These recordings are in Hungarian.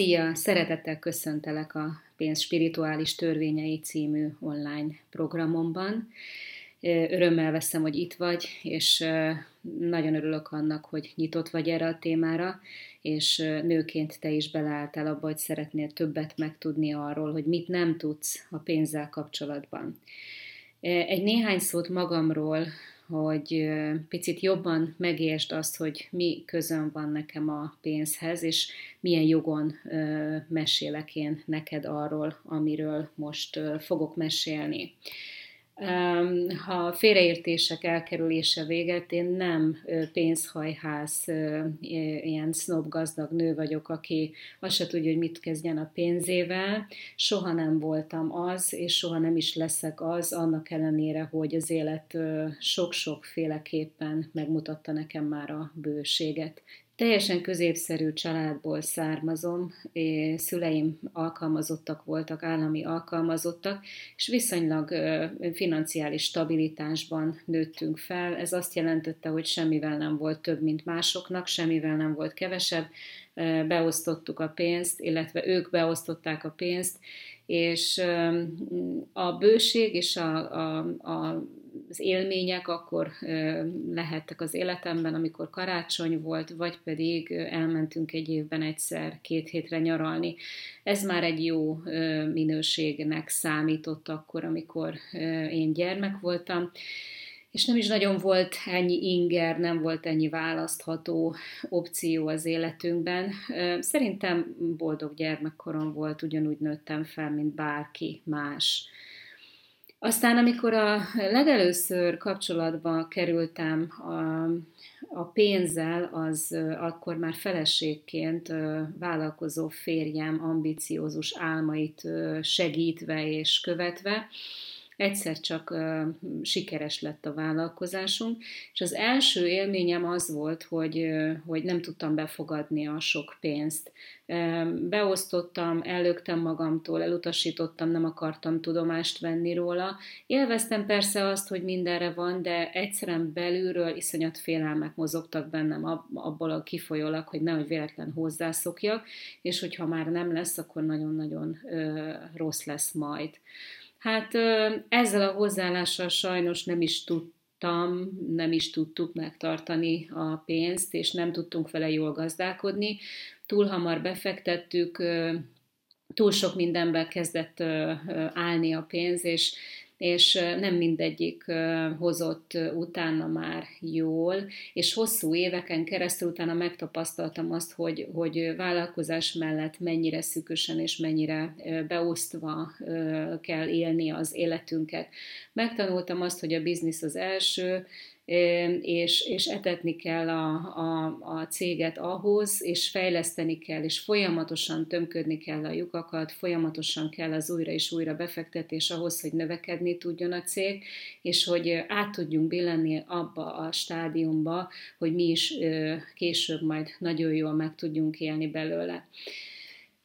Szia! Szeretettel köszöntelek a Pénz Spirituális Törvényei című online programomban. Örömmel veszem, hogy itt vagy, és nagyon örülök annak, hogy nyitott vagy erre a témára, és nőként te is beleálltál abba, hogy szeretnél többet megtudni arról, hogy mit nem tudsz a pénzzel kapcsolatban. Egy néhány szót magamról, hogy picit jobban megértsd azt, hogy mi közön van nekem a pénzhez, és milyen jogon mesélek én neked arról, amiről most fogok mesélni. Ha félreértések elkerülése véget, én nem pénzhajház, ilyen snob gazdag nő vagyok, aki azt se tudja, hogy mit kezdjen a pénzével. Soha nem voltam az, és soha nem is leszek az, annak ellenére, hogy az élet sok-sokféleképpen megmutatta nekem már a bőséget. Teljesen középszerű családból származom, szüleim alkalmazottak voltak, állami alkalmazottak, és viszonylag financiális stabilitásban nőttünk fel. Ez azt jelentette, hogy semmivel nem volt több, mint másoknak, semmivel nem volt kevesebb. Beosztottuk a pénzt, illetve ők beosztották a pénzt, és a bőség és a, a, a az élmények akkor lehettek az életemben, amikor karácsony volt, vagy pedig elmentünk egy évben egyszer, két hétre nyaralni. Ez már egy jó minőségnek számított akkor, amikor én gyermek voltam és nem is nagyon volt ennyi inger, nem volt ennyi választható opció az életünkben. Szerintem boldog gyermekkorom volt, ugyanúgy nőttem fel, mint bárki más. Aztán, amikor a legelőször kapcsolatba kerültem a, a pénzzel, az akkor már feleségként vállalkozó férjem ambiciózus álmait segítve és követve, egyszer csak sikeres lett a vállalkozásunk, és az első élményem az volt, hogy, hogy nem tudtam befogadni a sok pénzt. Beosztottam, ellögtem magamtól, elutasítottam, nem akartam tudomást venni róla. Élveztem persze azt, hogy mindenre van, de egyszerűen belülről iszonyat félelmek mozogtak bennem abból a kifolyólag, hogy nehogy véletlen hozzászokjak, és hogyha már nem lesz, akkor nagyon-nagyon rossz lesz majd. Hát ezzel a hozzáállással sajnos nem is tudtam, nem is tudtuk megtartani a pénzt, és nem tudtunk vele jól gazdálkodni. Túl hamar befektettük, túl sok mindenben kezdett állni a pénz, és és nem mindegyik hozott utána már jól, és hosszú éveken keresztül utána megtapasztaltam azt, hogy, hogy vállalkozás mellett mennyire szűkösen és mennyire beosztva kell élni az életünket. Megtanultam azt, hogy a biznisz az első, és, és etetni kell a, a, a céget ahhoz, és fejleszteni kell, és folyamatosan tömködni kell a lyukakat, folyamatosan kell az újra és újra befektetés ahhoz, hogy növekedni tudjon a cég, és hogy át tudjunk billenni abba a stádiumba, hogy mi is később majd nagyon jól meg tudjunk élni belőle.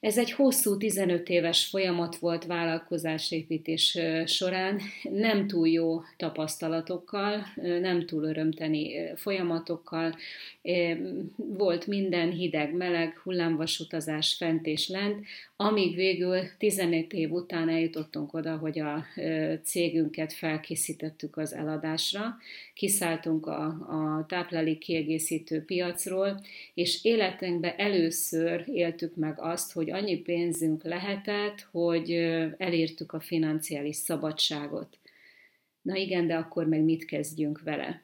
Ez egy hosszú 15 éves folyamat volt vállalkozásépítés során, nem túl jó tapasztalatokkal, nem túl örömteni folyamatokkal. Volt minden hideg-meleg, hullámvasutazás fent és lent, amíg végül 15 év után eljutottunk oda, hogy a cégünket felkészítettük az eladásra, kiszálltunk a, a táplálék kiegészítő piacról, és életünkben először éltük meg azt, hogy annyi pénzünk lehetett, hogy elértük a financiális szabadságot. Na igen, de akkor meg mit kezdjünk vele?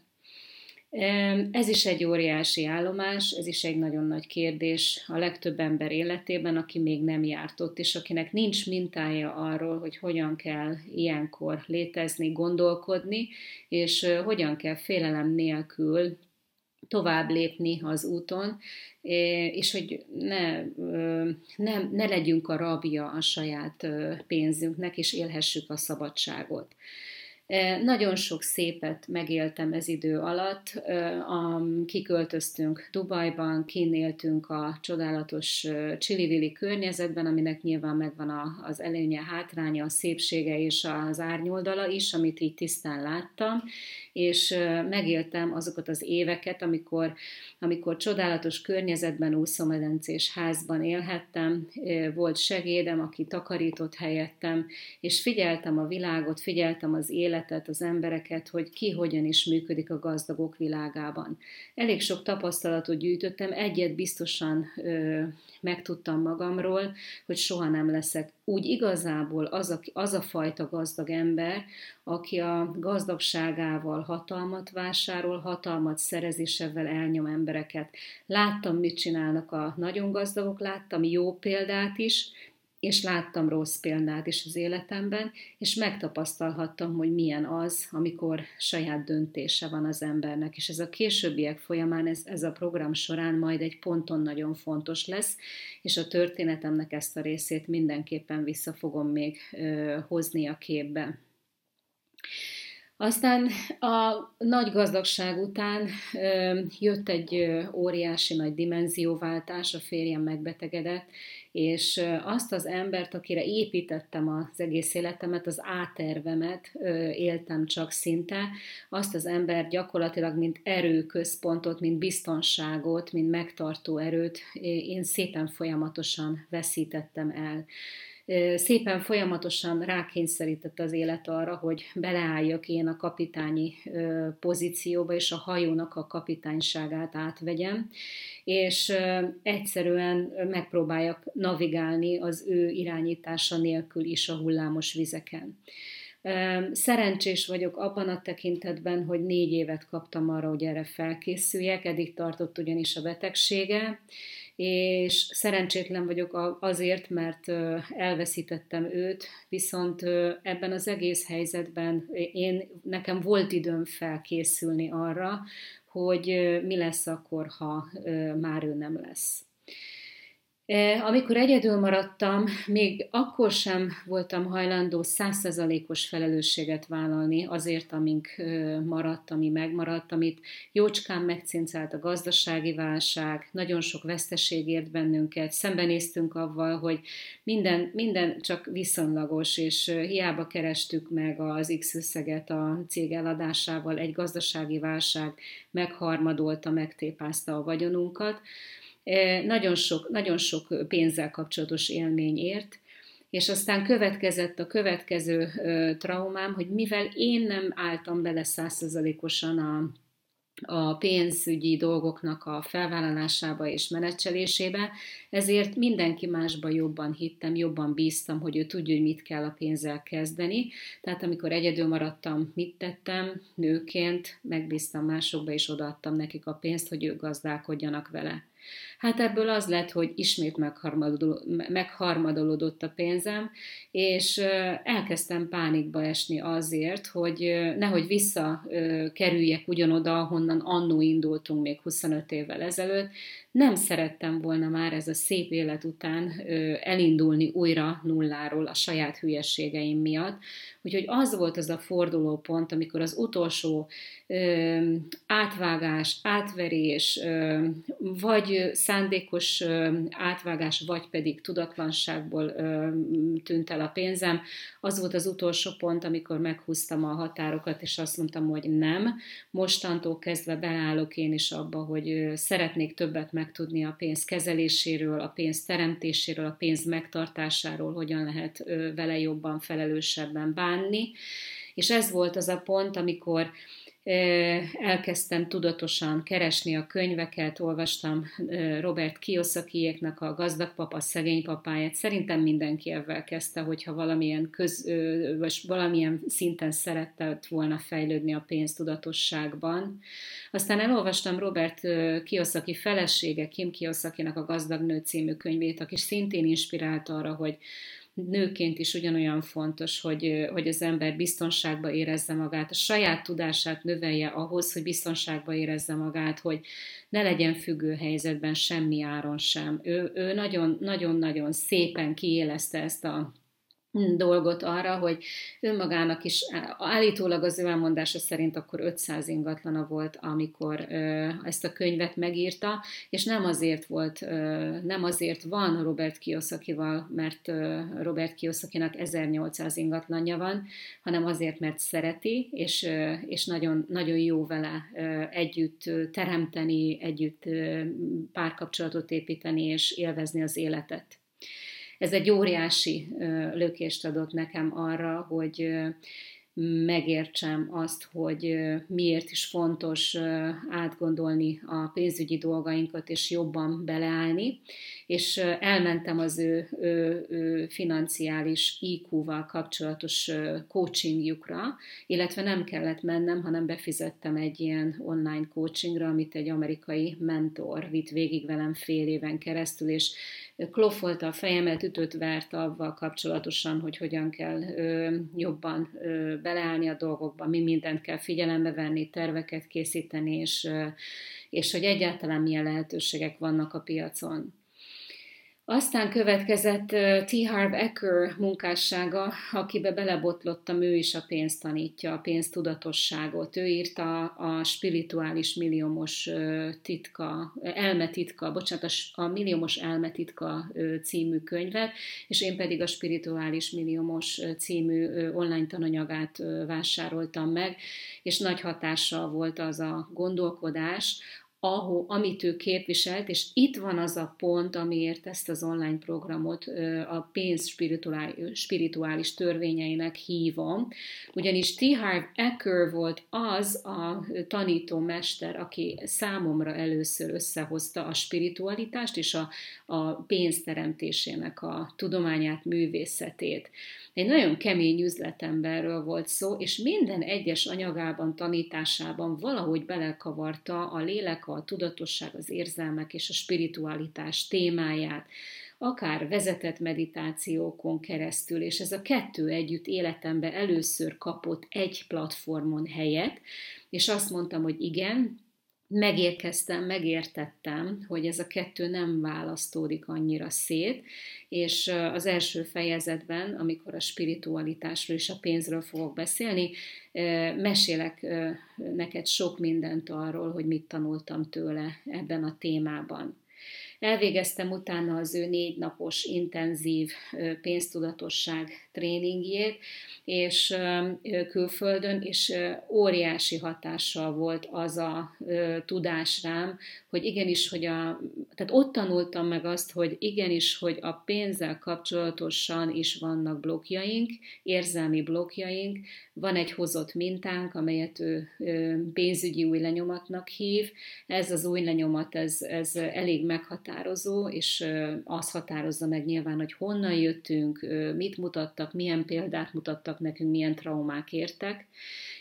Ez is egy óriási állomás, ez is egy nagyon nagy kérdés a legtöbb ember életében, aki még nem járt ott, és akinek nincs mintája arról, hogy hogyan kell ilyenkor létezni, gondolkodni, és hogyan kell félelem nélkül tovább lépni az úton, és hogy ne, ne, ne legyünk a rabja a saját pénzünknek, és élhessük a szabadságot. Nagyon sok szépet megéltem ez idő alatt. Kiköltöztünk Dubajban, kinéltünk a csodálatos Csillivili környezetben, aminek nyilván megvan az előnye, hátránya, a szépsége és az árnyoldala is, amit így tisztán láttam, és megéltem azokat az éveket, amikor, amikor csodálatos környezetben, úszómedencés házban élhettem, volt segédem, aki takarított helyettem, és figyeltem a világot, figyeltem az életet, az embereket, hogy ki hogyan is működik a gazdagok világában. Elég sok tapasztalatot gyűjtöttem, egyet biztosan ö, megtudtam magamról, hogy soha nem leszek úgy igazából az a, az a fajta gazdag ember, aki a gazdagságával hatalmat vásárol, hatalmat szerez és ebben elnyom embereket. Láttam, mit csinálnak a nagyon gazdagok, láttam jó példát is, és láttam rossz példát is az életemben, és megtapasztalhattam, hogy milyen az, amikor saját döntése van az embernek. És ez a későbbiek folyamán, ez, ez a program során majd egy ponton nagyon fontos lesz, és a történetemnek ezt a részét mindenképpen vissza fogom még ö, hozni a képbe. Aztán a nagy gazdagság után jött egy óriási nagy dimenzióváltás, a férjem megbetegedett, és azt az embert, akire építettem az egész életemet, az átervemet éltem csak szinte, azt az ember gyakorlatilag, mint erőközpontot, mint biztonságot, mint megtartó erőt én szépen folyamatosan veszítettem el szépen folyamatosan rákényszerített az élet arra, hogy beleálljak én a kapitányi pozícióba, és a hajónak a kapitányságát átvegyem, és egyszerűen megpróbáljak navigálni az ő irányítása nélkül is a hullámos vizeken. Szerencsés vagyok abban a tekintetben, hogy négy évet kaptam arra, hogy erre felkészüljek, eddig tartott ugyanis a betegsége, és szerencsétlen vagyok azért, mert elveszítettem őt, viszont ebben az egész helyzetben én, nekem volt időm felkészülni arra, hogy mi lesz akkor, ha már ő nem lesz. E, amikor egyedül maradtam, még akkor sem voltam hajlandó százszerzalékos felelősséget vállalni azért, amink maradt, ami megmaradt, amit jócskán megcincált a gazdasági válság, nagyon sok veszteség ért bennünket, szembenéztünk avval, hogy minden, minden csak viszonylagos, és hiába kerestük meg az X összeget a cég eladásával, egy gazdasági válság megharmadolta, megtépázta a vagyonunkat, nagyon sok, nagyon sok pénzzel kapcsolatos élmény ért, és aztán következett a következő traumám, hogy mivel én nem álltam bele százszerzalékosan a, a pénzügyi dolgoknak a felvállalásába és menedzselésébe, ezért mindenki másba jobban hittem, jobban bíztam, hogy ő tudja, hogy mit kell a pénzzel kezdeni. Tehát amikor egyedül maradtam, mit tettem, nőként megbíztam másokba, és odaadtam nekik a pénzt, hogy ők gazdálkodjanak vele. Hát ebből az lett, hogy ismét megharmadolódott a pénzem, és elkezdtem pánikba esni azért, hogy nehogy visszakerüljek ugyanoda, ahonnan annó indultunk még 25 évvel ezelőtt, nem szerettem volna már ez a szép élet után elindulni újra nulláról a saját hülyességeim miatt. Úgyhogy az volt az a fordulópont, amikor az utolsó átvágás, átverés, vagy szándékos átvágás, vagy pedig tudatlanságból tűnt el a pénzem, az volt az utolsó pont, amikor meghúztam a határokat, és azt mondtam, hogy nem, mostantól kezdve beállok én is abba, hogy szeretnék többet megtudni a pénz kezeléséről, a pénz teremtéséről, a pénz megtartásáról, hogyan lehet vele jobban, felelősebben bánni. És ez volt az a pont, amikor elkezdtem tudatosan keresni a könyveket, olvastam Robert Kiyosakiéknak a Gazdag Papa, Szegény Papáját. Szerintem mindenki ebben kezdte, hogyha valamilyen, köz, vagy valamilyen szinten szerette volna fejlődni a pénztudatosságban. Aztán elolvastam Robert Kiyosaki felesége, Kim Kiyosakinak a Gazdag Nő című könyvét, aki szintén inspirált arra, hogy nőként is ugyanolyan fontos, hogy, hogy az ember biztonságba érezze magát, a saját tudását növelje ahhoz, hogy biztonságba érezze magát, hogy ne legyen függő helyzetben semmi áron sem. Ő, nagyon, nagyon-nagyon szépen kiélezte ezt a dolgot arra, hogy önmagának is, állítólag az ő elmondása szerint akkor 500 ingatlana volt, amikor ezt a könyvet megírta, és nem azért volt, nem azért van Robert Kiyosakival, mert Robert Kiyosakinak 1800 ingatlanja van, hanem azért, mert szereti, és, és nagyon, nagyon jó vele együtt teremteni, együtt párkapcsolatot építeni, és élvezni az életet ez egy óriási lökést adott nekem arra, hogy megértsem azt, hogy miért is fontos átgondolni a pénzügyi dolgainkat és jobban beleállni, és elmentem az ő, ő, ő financiális IQ-val kapcsolatos coachingjukra, illetve nem kellett mennem, hanem befizettem egy ilyen online coachingra, amit egy amerikai mentor vitt végig velem fél éven keresztül, és klofolta a fejemet, ütött, vert avval kapcsolatosan, hogy hogyan kell jobban beleállni a dolgokba, mi mindent kell figyelembe venni, terveket készíteni, és, és hogy egyáltalán milyen lehetőségek vannak a piacon. Aztán következett T. Harv Ecker munkássága, akibe belebotlottam, ő is a pénzt tanítja, a pénztudatosságot. Ő írta a spirituális milliómos titka, elmetitka, bocsánat, a milliómos elmetitka című könyvet, és én pedig a spirituális milliómos című online tananyagát vásároltam meg, és nagy hatással volt az a gondolkodás, ahol, amit ő képviselt, és itt van az a pont, amiért ezt az online programot a pénz spirituális, törvényeinek hívom, ugyanis T. Harv Ecker volt az a tanítómester, aki számomra először összehozta a spiritualitást és a, a pénzteremtésének a tudományát, művészetét. Egy nagyon kemény üzletemberről volt szó, és minden egyes anyagában, tanításában valahogy belekavarta a lélek, a tudatosság, az érzelmek és a spiritualitás témáját, akár vezetett meditációkon keresztül, és ez a kettő együtt életembe először kapott egy platformon helyet, és azt mondtam, hogy igen, megérkeztem, megértettem, hogy ez a kettő nem választódik annyira szét, és az első fejezetben, amikor a spiritualitásról és a pénzről fogok beszélni, mesélek neked sok mindent arról, hogy mit tanultam tőle ebben a témában. Elvégeztem utána az ő négy napos intenzív pénztudatosság tréningjét, és külföldön, és óriási hatással volt az a tudás rám, hogy igenis, hogy a, tehát ott tanultam meg azt, hogy igenis, hogy a pénzzel kapcsolatosan is vannak blokkjaink, érzelmi blokkjaink, van egy hozott mintánk, amelyet ő pénzügyi új lenyomatnak hív. Ez az új lenyomat, ez, ez elég meghatározó, és az határozza meg nyilván, hogy honnan jöttünk, mit mutattak, milyen példát mutattak nekünk, milyen traumák értek,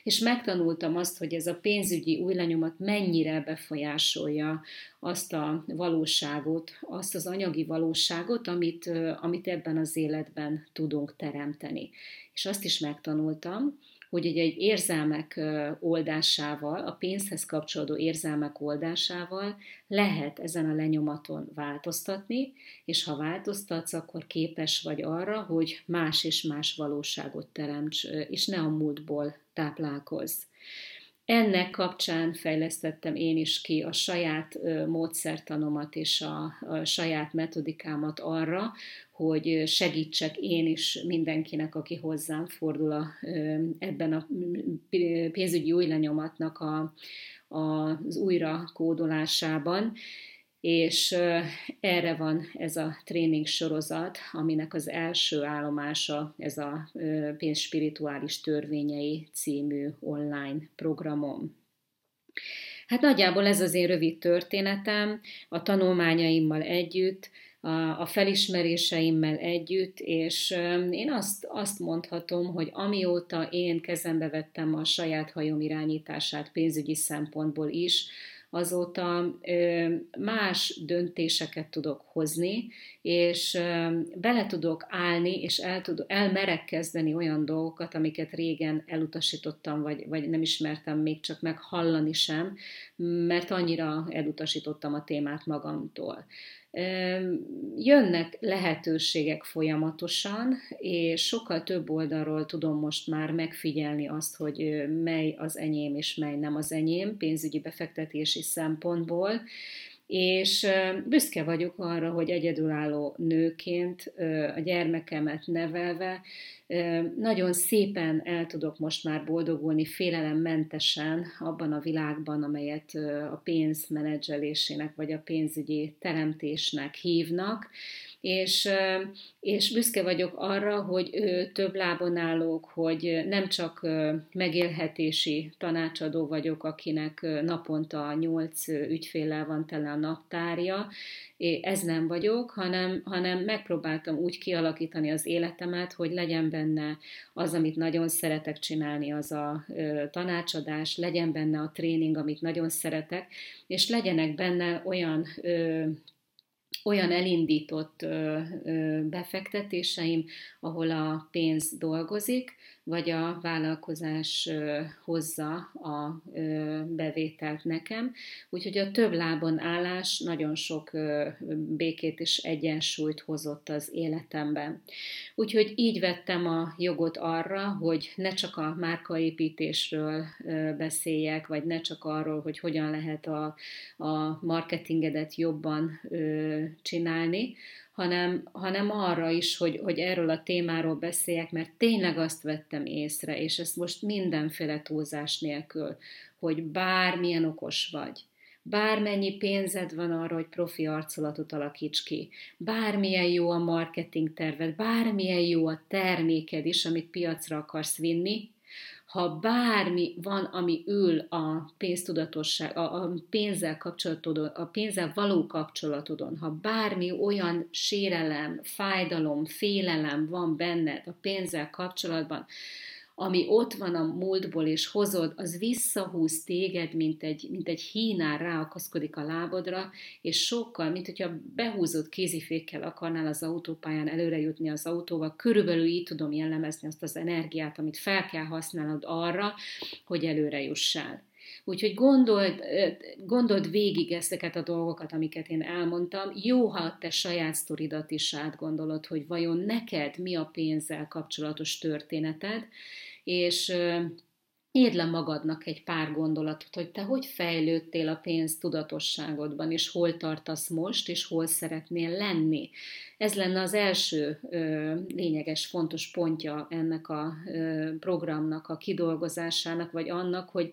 és megtanultam azt, hogy ez a pénzügyi új lenyomat mennyire befolyásolja azt a valóságot, azt az anyagi valóságot, amit, amit ebben az életben tudunk teremteni. És azt is megtanultam, hogy egy, egy érzelmek oldásával, a pénzhez kapcsolódó érzelmek oldásával lehet ezen a lenyomaton változtatni, és ha változtatsz, akkor képes vagy arra, hogy más és más valóságot teremts, és ne a múltból táplálkozz. Ennek kapcsán fejlesztettem én is ki a saját módszertanomat és a, a saját metodikámat arra, hogy segítsek én is mindenkinek, aki hozzám fordul a, ebben a pénzügyi új lenyomatnak a, a, az újra kódolásában, és erre van ez a tréning sorozat, aminek az első állomása ez a pénz spirituális törvényei című online programom. Hát nagyjából ez az én rövid történetem, a tanulmányaimmal együtt, a, felismeréseimmel együtt, és én azt, azt mondhatom, hogy amióta én kezembe vettem a saját hajom irányítását pénzügyi szempontból is, azóta más döntéseket tudok hozni, és bele tudok állni, és el tud, elmerek kezdeni olyan dolgokat, amiket régen elutasítottam, vagy, vagy nem ismertem még csak meg hallani sem, mert annyira elutasítottam a témát magamtól Jönnek lehetőségek folyamatosan, és sokkal több oldalról tudom most már megfigyelni azt, hogy mely az enyém és mely nem az enyém pénzügyi befektetési szempontból, és büszke vagyok arra, hogy egyedülálló nőként a gyermekemet nevelve nagyon szépen el tudok most már boldogulni félelemmentesen abban a világban, amelyet a pénz menedzselésének vagy a pénzügyi teremtésnek hívnak, és, és büszke vagyok arra, hogy több lábon állók, hogy nem csak megélhetési tanácsadó vagyok, akinek naponta nyolc ügyféllel van tele a naptárja, ez nem vagyok, hanem, hanem megpróbáltam úgy kialakítani az életemet, hogy legyen benne az, amit nagyon szeretek csinálni, az a tanácsadás, legyen benne a tréning, amit nagyon szeretek, és legyenek benne olyan olyan elindított befektetéseim, ahol a pénz dolgozik, vagy a vállalkozás hozza a bevételt nekem. Úgyhogy a több lábon állás nagyon sok békét és egyensúlyt hozott az életemben. Úgyhogy így vettem a jogot arra, hogy ne csak a márkaépítésről beszéljek, vagy ne csak arról, hogy hogyan lehet a, a marketingedet jobban csinálni, hanem, hanem arra is, hogy, hogy erről a témáról beszéljek, mert tényleg azt vettem észre, és ezt most mindenféle túlzás nélkül, hogy bármilyen okos vagy, bármennyi pénzed van arra, hogy profi arculatot alakíts ki, bármilyen jó a marketing terved, bármilyen jó a terméked is, amit piacra akarsz vinni, ha bármi van, ami ül a pénztudatosság, a, a pénzzel kapcsolatodon, a pénzzel való kapcsolatodon, ha bármi olyan sérelem, fájdalom, félelem van benned a pénzzel kapcsolatban, ami ott van a múltból, és hozod, az visszahúz téged, mint egy, mint egy hínár ráakaszkodik a lábodra, és sokkal, mint hogyha behúzott kézifékkel akarnál az autópályán előre jutni az autóval, körülbelül így tudom jellemezni azt az energiát, amit fel kell használnod arra, hogy előre jussál. Úgyhogy gondold, gondold végig ezeket a dolgokat, amiket én elmondtam. Jó, ha te saját sztoridat is átgondolod, hogy vajon neked mi a pénzzel kapcsolatos történeted, és írd le magadnak egy pár gondolatot, hogy te hogy fejlődtél a pénz tudatosságodban, és hol tartasz most, és hol szeretnél lenni. Ez lenne az első ö, lényeges, fontos pontja ennek a ö, programnak a kidolgozásának, vagy annak, hogy,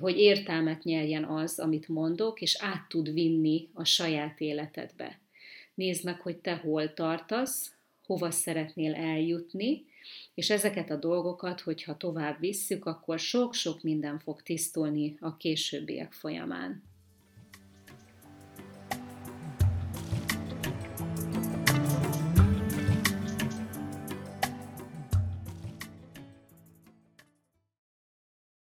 hogy értelmet nyerjen az, amit mondok, és át tud vinni a saját életedbe. Nézd meg, hogy te hol tartasz, hova szeretnél eljutni, és ezeket a dolgokat, hogyha tovább visszük, akkor sok-sok minden fog tisztulni a későbbiek folyamán.